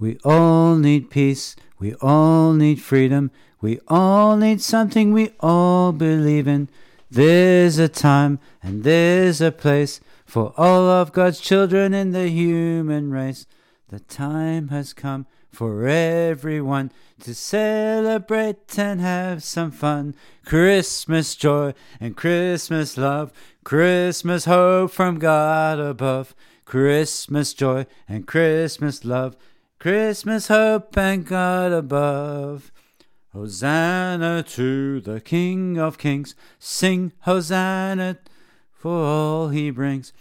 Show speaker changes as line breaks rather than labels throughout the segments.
We all need peace. We all need freedom. We all need something we all believe in. There's a time and there's a place for all of God's children in the human race. The time has come for everyone to celebrate and have some fun. Christmas joy and Christmas love, Christmas hope from God above. Christmas joy and Christmas love, Christmas hope and God above. Hosanna to the King of Kings, sing Hosanna for all he brings.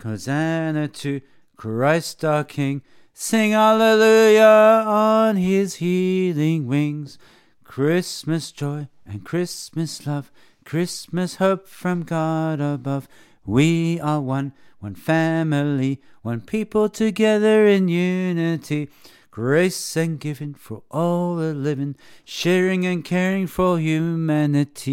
Hosanna to Christ our King. Sing Alleluia on his healing wings. Christmas joy and Christmas love, Christmas hope from God above. We are one, one family, one people together in unity. Grace and giving for all the living, sharing and caring for humanity.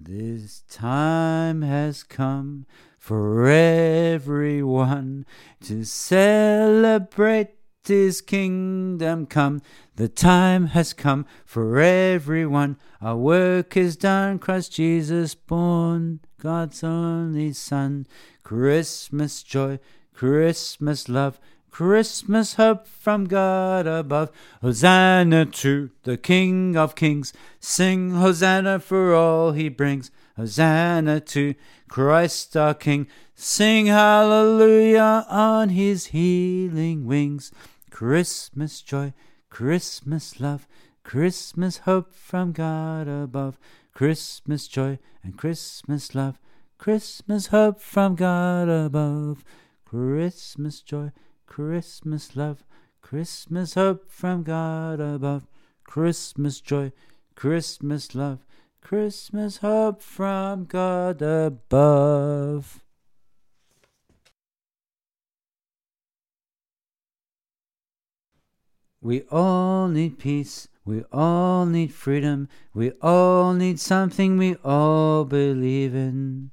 This time has come for everyone to celebrate his kingdom come. The time has come for everyone. Our work is done. Christ Jesus born, God's only Son. Christmas joy, Christmas love, Christmas hope from God above. Hosanna to the King of Kings. Sing Hosanna for all he brings. Hosanna to Christ our King. Sing hallelujah on his healing wings. Christmas joy, Christmas love, Christmas hope from God above. Christmas joy and Christmas love, Christmas hope from God above. Christmas joy, Christmas love, Christmas hope from God above. Christmas joy, Christmas love, Christmas hope from God above. We all need peace. We all need freedom. We all need something we all believe in.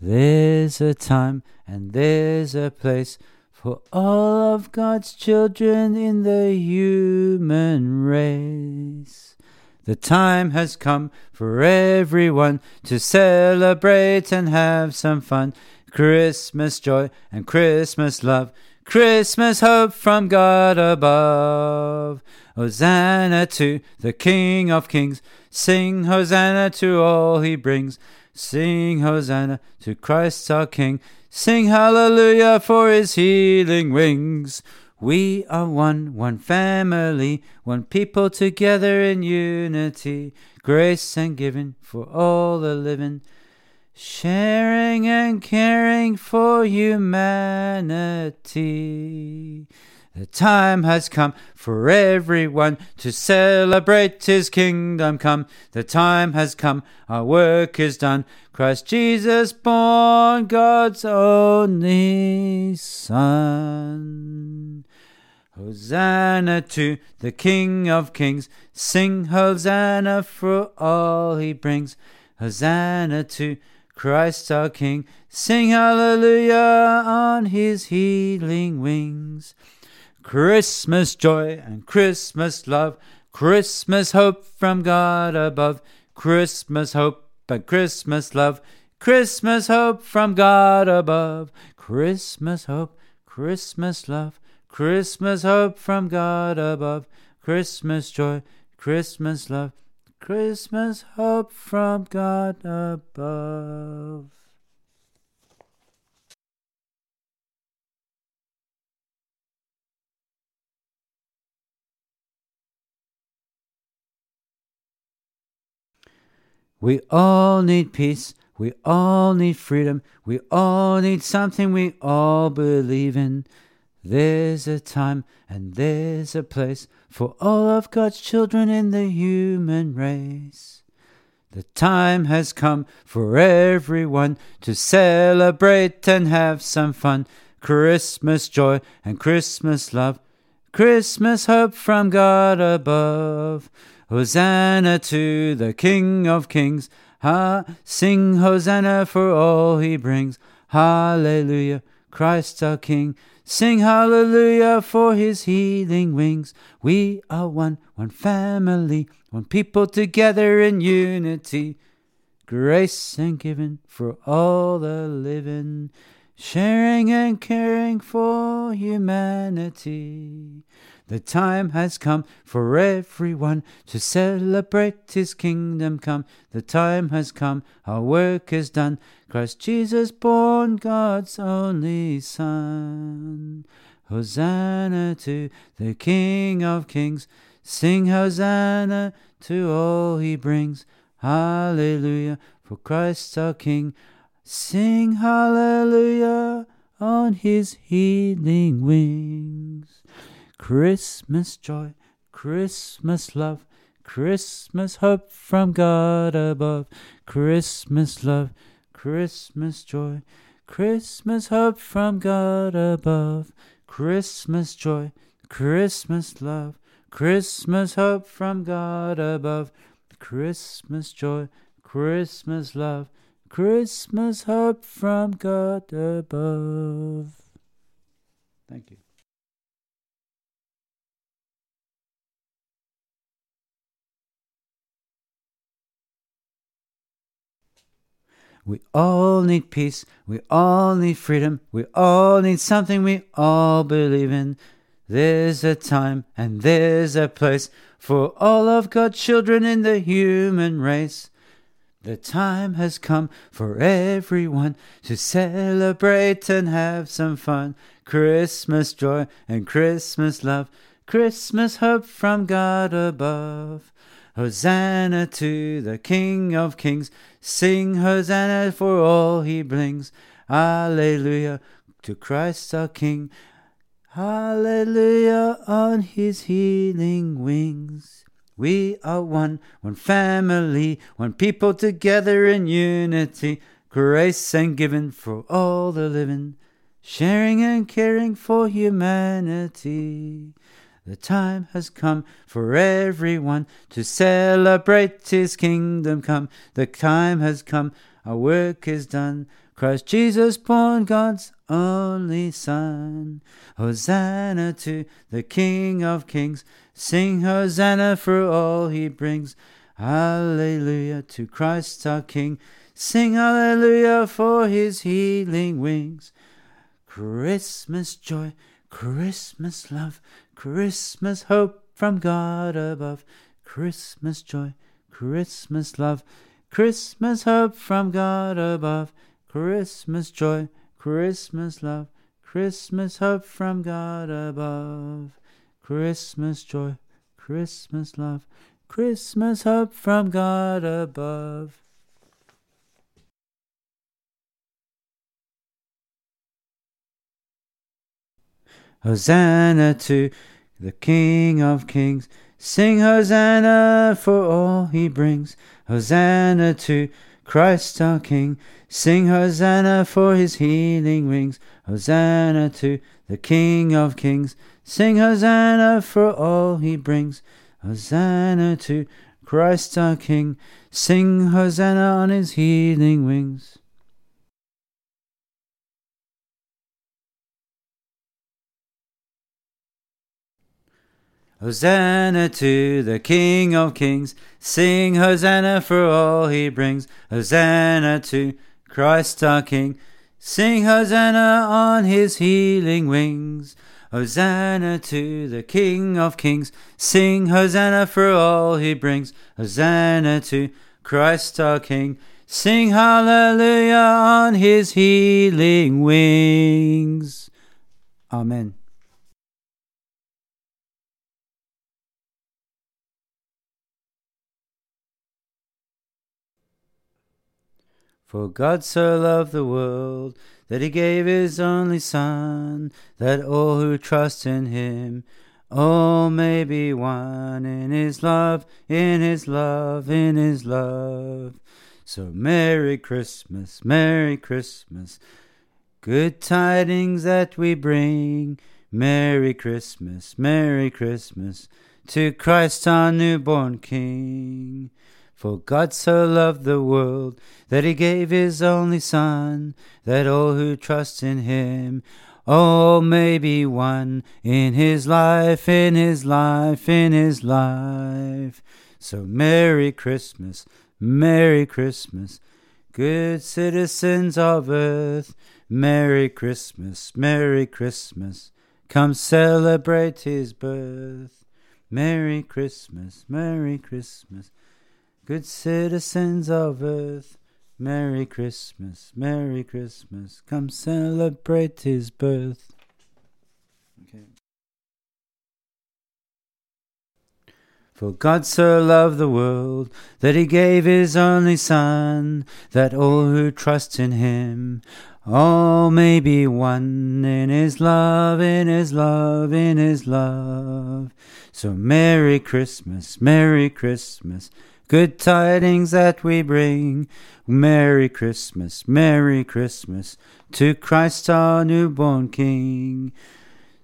There's a time and there's a place for all of God's children in the human race. The time has come for everyone to celebrate and have some fun. Christmas joy and Christmas love, Christmas hope from God above. Hosanna to the King of Kings. Sing Hosanna to all he brings. Sing Hosanna to Christ our King. Sing hallelujah for his healing wings. We are one, one family, one people together in unity, grace and giving for all the living, sharing and caring for humanity. The time has come for everyone to celebrate his kingdom come. The time has come, our work is done. Christ Jesus born, God's only Son. Hosanna to the King of Kings. Sing Hosanna for all he brings. Hosanna to Christ our King. Sing hallelujah on his healing wings. Christmas joy and Christmas love, Christmas hope from God above, Christmas hope and Christmas love, Christmas hope from God above, Christmas hope, Christmas love, Christmas hope from God above, Christmas joy, Christmas love, Christmas hope from God above. We all need peace. We all need freedom. We all need something we all believe in. There's a time and there's a place for all of God's children in the human race. The time has come for everyone to celebrate and have some fun. Christmas joy and Christmas love. Christmas hope from God above. Hosanna to the King of Kings. Ha, sing Hosanna for all he brings. Hallelujah, Christ our King. Sing hallelujah for his healing wings. We are one, one family, one people together in unity. Grace and giving for all the living, sharing and caring for humanity. The time has come for everyone to celebrate his kingdom come. The time has come, our work is done. Christ Jesus born, God's only Son. Hosanna to the King of Kings. Sing Hosanna to all he brings. Hallelujah for Christ our King. Sing hallelujah on his healing wings. Christmas joy, Christmas love, Christmas hope from God above. Christmas love, Christmas joy, Christmas hope from God above. Christmas joy, Christmas love, Christmas hope from God above. Christmas joy, Christmas love, Christmas hope from God above. Thank you. We all need peace. We all need freedom. We all need something we all believe in. There's a time and there's a place for all of God's children in the human race. The time has come for everyone to celebrate and have some fun. Christmas joy and Christmas love, Christmas hope from God above. Hosanna to the King of Kings. Sing Hosanna for all he brings. Alleluia to Christ our King. Hallelujah on his healing wings. We are one, one family, one people together in unity. Grace and given for all the living, sharing and caring for humanity. The time has come for everyone to celebrate his kingdom come. The time has come, our work is done. Christ Jesus born, God's only Son. Hosanna to the King of Kings. Sing Hosanna for all he brings. Hallelujah to Christ our King. Sing hallelujah for his healing wings. Christmas joy, Christmas love, Christmas hope from God above. Christmas joy, Christmas love, Christmas hope from God above. Christmas joy, Christmas love, Christmas hope from God above. Christmas joy, Christmas love, Christmas hope from God above. Hosanna to the King of Kings. Sing Hosanna for all he brings. Hosanna to Christ our King. Sing Hosanna for his healing wings. Hosanna to the King of Kings. Sing Hosanna for all he brings. Hosanna to Christ our King. Sing Hosanna on his healing wings. Hosanna to the King of Kings. Sing Hosanna for all he brings. Hosanna to Christ our King. Sing Hosanna on his healing wings. Hosanna to the King of Kings. Sing Hosanna for all he brings. Hosanna to Christ our King. Sing hallelujah on his healing wings. Amen. For God so loved the world that he gave his only Son, that all who trust in him all may be one in his love, in his love, in his love. So Merry Christmas, Merry Christmas, good tidings that we bring. Merry Christmas, Merry Christmas, to Christ our newborn King. For God so loved the world that he gave his only Son, that all who trust in him all may be one in his life, in his life, in his life. So Merry Christmas, Merry Christmas, good citizens of earth. Merry Christmas, Merry Christmas, come celebrate his birth. Merry Christmas, Merry Christmas, good citizens of earth. Merry Christmas, Merry Christmas, come celebrate his birth. Okay. For God so loved the world that he gave his only Son, that all who trust in him all may be one in his love, in his love, in his love. So Merry Christmas, Merry Christmas, good tidings that we bring. Merry Christmas, Merry Christmas to Christ our newborn King.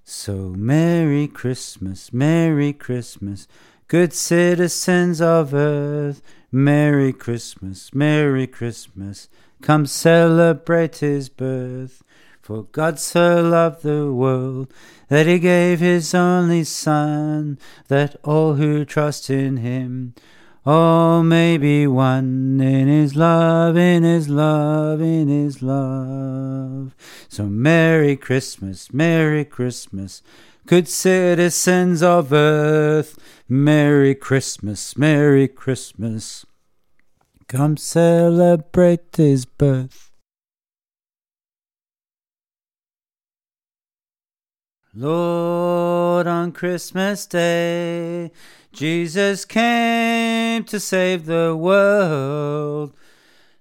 So Merry Christmas, Merry Christmas, good citizens of earth. Merry Christmas, Merry Christmas, come celebrate his birth. For God so loved the world that he gave his only Son, that all who trust in him Oh, all may be one in his love, in his love, in his love. So Merry Christmas, Merry Christmas, good citizens of earth. Merry Christmas, Merry Christmas. Come celebrate his birth. Lord, on Christmas Day, Jesus came to save the world.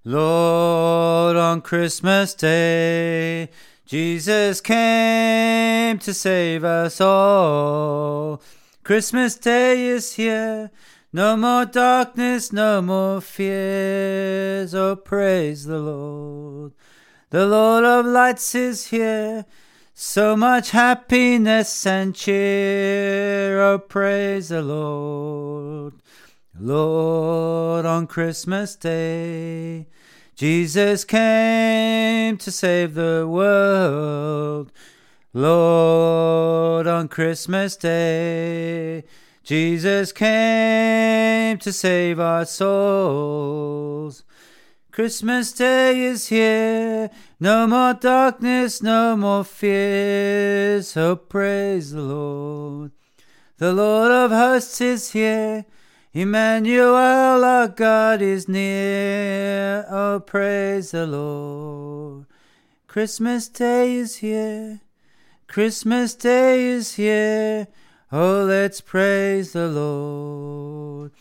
Lord, on Christmas Day, Jesus came to save us all. Christmas Day is here. No more darkness, no more fears. Oh, praise the Lord. The Lord of lights is here. So much happiness and cheer, oh praise the Lord. Lord, on Christmas Day, Jesus came to save the world. Lord, on Christmas Day, Jesus came to save our souls. Christmas Day is here. No more darkness, no more fears. Oh, praise the Lord. The Lord of hosts is here. Emmanuel, our God, is near. Oh, praise the Lord. Christmas Day is here. Christmas Day is here. Oh, let's praise the Lord.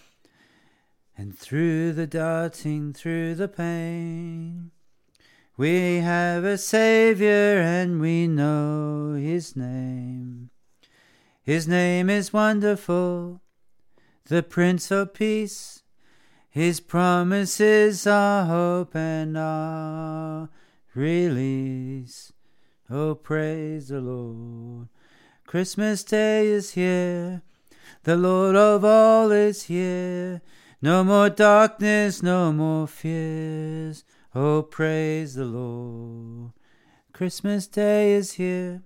And through the darting, through the pain, we have a Saviour and we know His name. His name is wonderful, the Prince of Peace. His promises are hope and our release. Oh, praise the Lord. Christmas Day is here. The Lord of all is here. No more darkness, no more fears. Oh, praise the Lord. Christmas Day is here.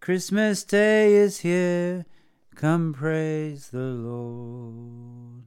Christmas Day is here. Come praise the Lord.